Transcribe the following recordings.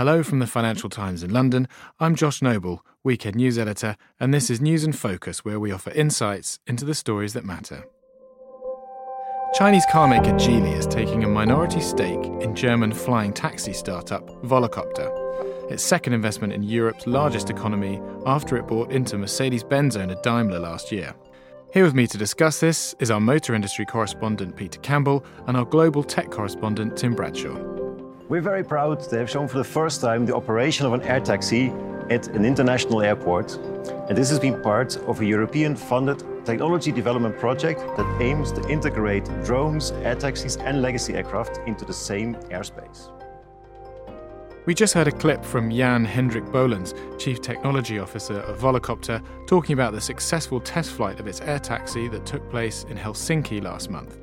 Hello from the Financial Times in London. I'm Josh Noble, Weekend News Editor, and this is News in Focus, where we offer insights into the stories that matter. Chinese carmaker Geely is taking a minority stake in German flying taxi startup Volocopter, its second investment in Europe's largest economy after it bought into Mercedes Benz owner Daimler last year. Here with me to discuss this is our motor industry correspondent Peter Campbell and our global tech correspondent Tim Bradshaw. We're very proud to have shown for the first time the operation of an air taxi at an international airport. And this has been part of a European funded technology development project that aims to integrate drones, air taxis, and legacy aircraft into the same airspace. We just heard a clip from Jan Hendrik Boelens, Chief Technology Officer of Volocopter, talking about the successful test flight of its air taxi that took place in Helsinki last month.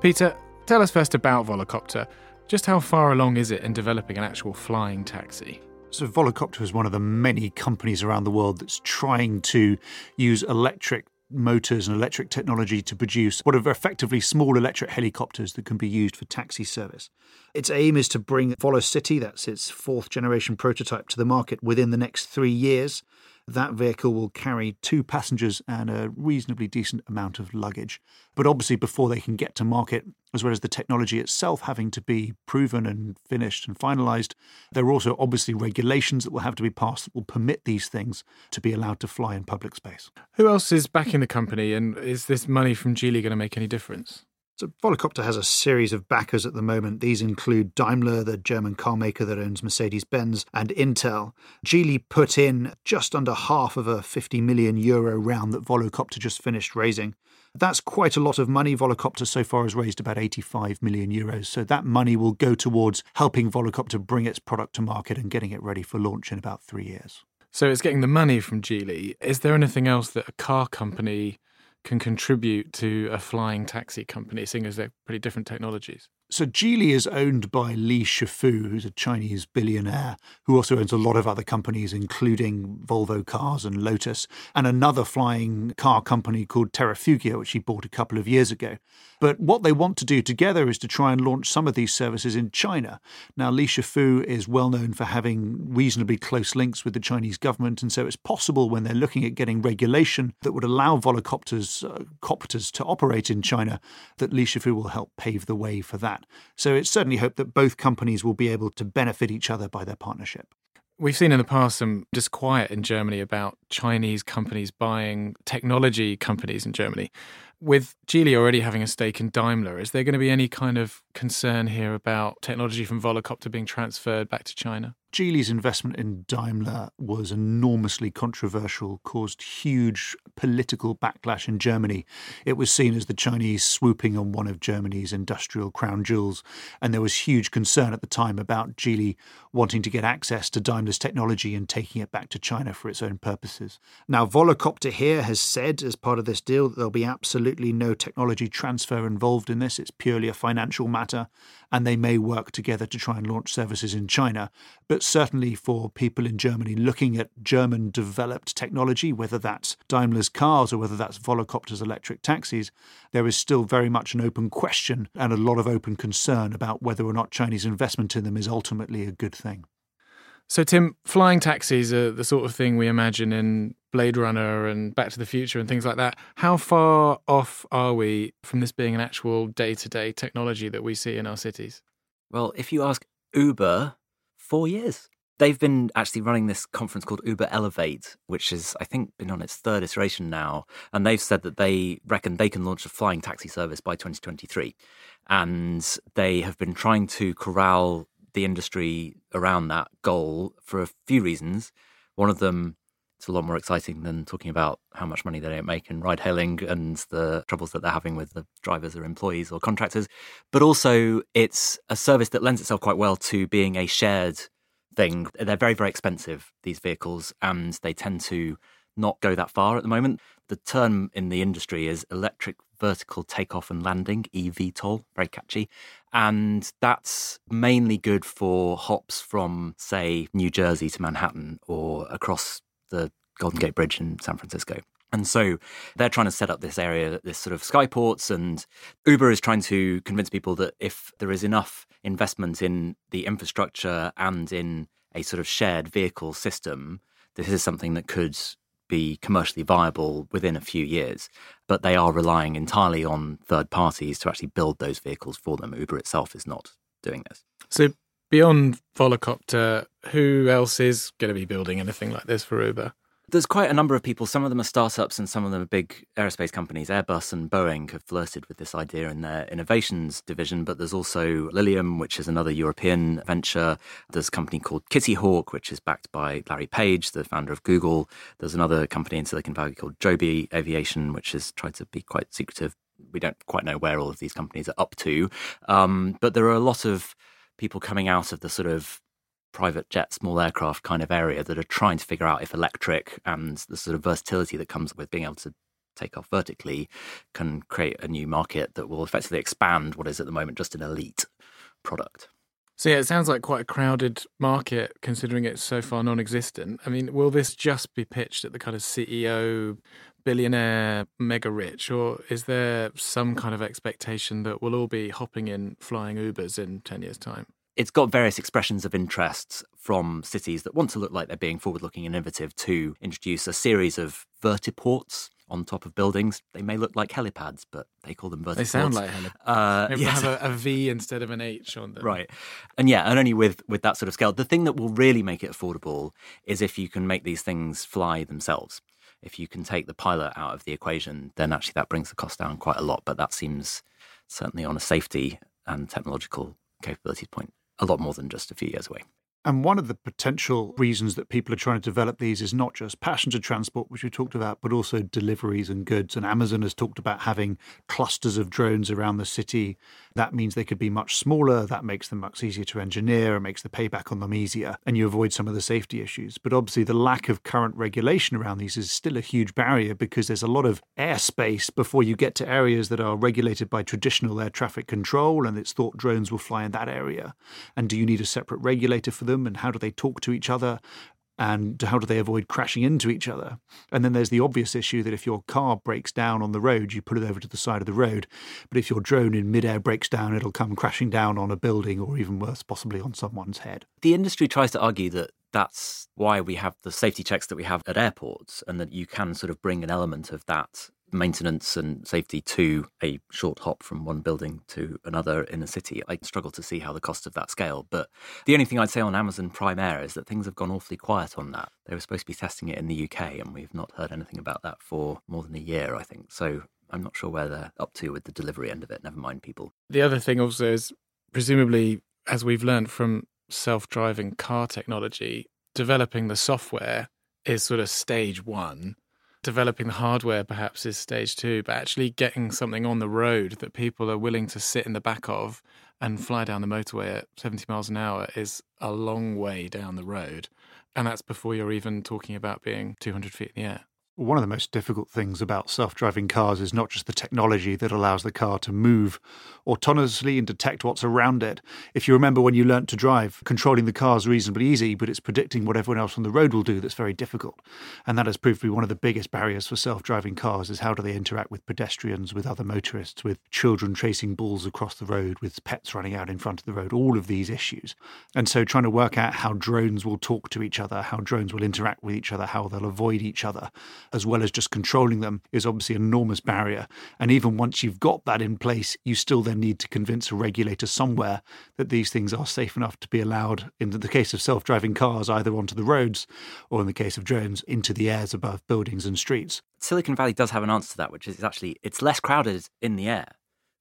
Peter, tell us first about Volocopter just how far along is it in developing an actual flying taxi? So, Volocopter is one of the many companies around the world that's trying to use electric motors and electric technology to produce what are effectively small electric helicopters that can be used for taxi service. Its aim is to bring Volocity, that's its fourth generation prototype, to the market within the next three years. That vehicle will carry two passengers and a reasonably decent amount of luggage. But obviously, before they can get to market, as well as the technology itself having to be proven and finished and finalized, there are also obviously regulations that will have to be passed that will permit these things to be allowed to fly in public space. Who else is backing the company, and is this money from Geely going to make any difference? So Volocopter has a series of backers at the moment. These include Daimler, the German car maker that owns Mercedes-Benz, and Intel. Geely put in just under half of a 50 million euro round that Volocopter just finished raising. That's quite a lot of money. Volocopter so far has raised about 85 million euros. So that money will go towards helping Volocopter bring its product to market and getting it ready for launch in about three years. So it's getting the money from Geely. Is there anything else that a car company can contribute to a flying taxi company, seeing as they're pretty different technologies? So Geely is owned by Li Shufu, who's a Chinese billionaire who also owns a lot of other companies, including Volvo Cars and Lotus, and another flying car company called Terrafugia, which he bought a couple of years ago. But what they want to do together is to try and launch some of these services in China. Now, Li Shufu is well known for having reasonably close links with the Chinese government, and so it's possible when they're looking at getting regulation that would allow volocopters uh, copters to operate in China, that Li Shufu will help pave the way for that. So it's certainly hoped that both companies will be able to benefit each other by their partnership. We've seen in the past some disquiet in Germany about Chinese companies buying technology companies in Germany. With Geely already having a stake in Daimler, is there going to be any kind of concern here about technology from Volocopter being transferred back to China? Geely's investment in Daimler was enormously controversial, caused huge political backlash in Germany. It was seen as the Chinese swooping on one of Germany's industrial crown jewels, and there was huge concern at the time about Geely wanting to get access to Daimler's technology and taking it back to China for its own purposes. Now, Volocopter here has said, as part of this deal, that there'll be absolutely no technology transfer involved in this. It's purely a financial matter, and they may work together to try and launch services in China. But but certainly for people in Germany looking at German developed technology, whether that's Daimler's cars or whether that's Volocopter's electric taxis, there is still very much an open question and a lot of open concern about whether or not Chinese investment in them is ultimately a good thing. So, Tim, flying taxis are the sort of thing we imagine in Blade Runner and Back to the Future and things like that. How far off are we from this being an actual day to day technology that we see in our cities? Well, if you ask Uber, four years. They've been actually running this conference called Uber Elevate, which has, I think, been on its third iteration now. And they've said that they reckon they can launch a flying taxi service by 2023. And they have been trying to corral the industry around that goal for a few reasons. One of them it's a lot more exciting than talking about how much money they don't make in ride hailing and the troubles that they're having with the drivers or employees or contractors. But also, it's a service that lends itself quite well to being a shared thing. They're very, very expensive, these vehicles, and they tend to not go that far at the moment. The term in the industry is electric vertical takeoff and landing, eVTOL, very catchy. And that's mainly good for hops from, say, New Jersey to Manhattan or across the Golden Gate Bridge in San Francisco. And so they're trying to set up this area, this sort of skyports, and Uber is trying to convince people that if there is enough investment in the infrastructure and in a sort of shared vehicle system, this is something that could be commercially viable within a few years. But they are relying entirely on third parties to actually build those vehicles for them. Uber itself is not doing this. So, beyond Volocopter, who else is going to be building anything like this for Uber? There's quite a number of people. Some of them are startups and some of them are big aerospace companies. Airbus and Boeing have flirted with this idea in their innovations division, but there's also Lilium, which is another European venture. There's a company called Kitty Hawk, which is backed by Larry Page, the founder of Google. There's another company in Silicon Valley called Joby Aviation, which has tried to be quite secretive. We don't quite know where all of these companies are up to. Um, but there are a lot of people coming out of the sort of private jet, small aircraft kind of area that are trying to figure out if electric and the sort of versatility that comes with being able to take off vertically can create a new market that will effectively expand what is at the moment just an elite product. So yeah, it sounds like quite a crowded market considering it's so far non-existent. I mean, will this just be pitched at the kind of CEO, billionaire, mega rich, or is there some kind of expectation that we'll all be hopping in flying Ubers in 10 years time? it's got various expressions of interest from cities that want to look like they're being forward looking and innovative to introduce a series of vertiports on top of buildings. They may look like helipads, but they call them vertiports. They sound like helipads. Uh, Maybe yes. have a, a V instead of an H on them. Right. And yeah, and only with, with that sort of scale. The thing that will really make it affordable is if you can make these things fly themselves. If you can take the pilot out of the equation, then actually that brings the cost down quite a lot. But that seems certainly on a safety and technological capabilities point a lot more than just a few years away. And one of the potential reasons that people are trying to develop these is not just passenger transport, which we talked about, but also deliveries and goods. And Amazon has talked about having clusters of drones around the city. That means they could be much smaller. That makes them much easier to engineer and makes the payback on them easier. And you avoid some of the safety issues. But obviously, the lack of current regulation around these is still a huge barrier because there's a lot of airspace before you get to areas that are regulated by traditional air traffic control. And it's thought drones will fly in that area. And do you need a separate regulator for them and how do they talk to each other and how do they avoid crashing into each other? And then there's the obvious issue that if your car breaks down on the road, you put it over to the side of the road. But if your drone in midair breaks down, it'll come crashing down on a building or even worse, possibly on someone's head. The industry tries to argue that that's why we have the safety checks that we have at airports and that you can sort of bring an element of that maintenance and safety to a short hop from one building to another in a city. I struggle to see how the cost of that scale. But the only thing I'd say on Amazon Prime Air is that things have gone awfully quiet on that. They were supposed to be testing it in the UK, and we've not heard anything about that for more than a year, I think. So I'm not sure where they're up to with the delivery end of it, never mind people. The other thing also is presumably, as we've learned from self driving car technology, developing the software is sort of stage one developing the hardware perhaps is stage two, but actually getting something on the road that people are willing to sit in the back of and fly down the motorway at 70 miles an hour is a long way down the road. And that's before you're even talking about being 200 feet in the air. One of the most difficult things about self driving cars is not just the technology that allows the car to move autonomously and detect what's around it. If you remember when you learnt to drive, controlling the car is reasonably easy, but it's predicting what everyone else on the road will do that's very difficult. And that has proved to be one of the biggest barriers for self driving cars is how do they interact with pedestrians, with other motorists, with children chasing balls across the road, with pets running out in front of the road, all of these issues. And so trying to work out how drones will talk to each other, how drones will interact with each other, how they'll avoid each other as well as just controlling them is obviously an enormous barrier. And even once you've got that in place, you still then need to convince a regulator somewhere that these things are safe enough to be allowed, in the case of self driving cars, either onto the roads or in the case of drones, into the airs above buildings and streets. Silicon Valley does have an answer to that, which is actually it's less crowded in the air.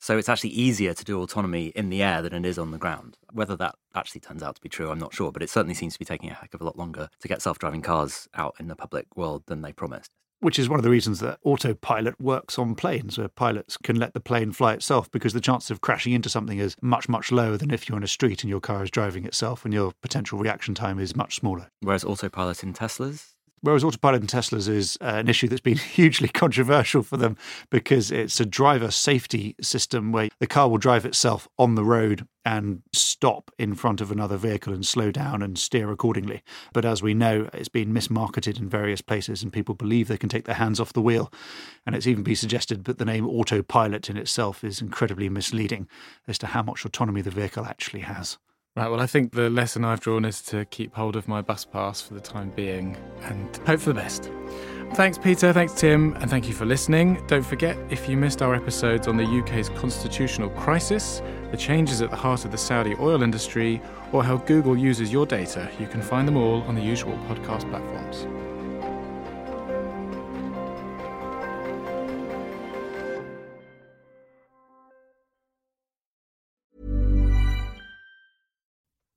So it's actually easier to do autonomy in the air than it is on the ground. Whether that actually turns out to be true, I'm not sure, but it certainly seems to be taking a heck of a lot longer to get self driving cars out in the public world than they promised which is one of the reasons that autopilot works on planes, where pilots can let the plane fly itself because the chance of crashing into something is much, much lower than if you're in a street and your car is driving itself and your potential reaction time is much smaller. Whereas autopilot in Teslas Whereas autopilot in Teslas is uh, an issue that's been hugely controversial for them because it's a driver safety system where the car will drive itself on the road and stop in front of another vehicle and slow down and steer accordingly. But as we know, it's been mismarketed in various places and people believe they can take their hands off the wheel. And it's even been suggested that the name autopilot in itself is incredibly misleading as to how much autonomy the vehicle actually has. Right, well, I think the lesson I've drawn is to keep hold of my bus pass for the time being and hope for the best. Thanks, Peter. Thanks, Tim. And thank you for listening. Don't forget, if you missed our episodes on the UK's constitutional crisis, the changes at the heart of the Saudi oil industry, or how Google uses your data, you can find them all on the usual podcast platforms.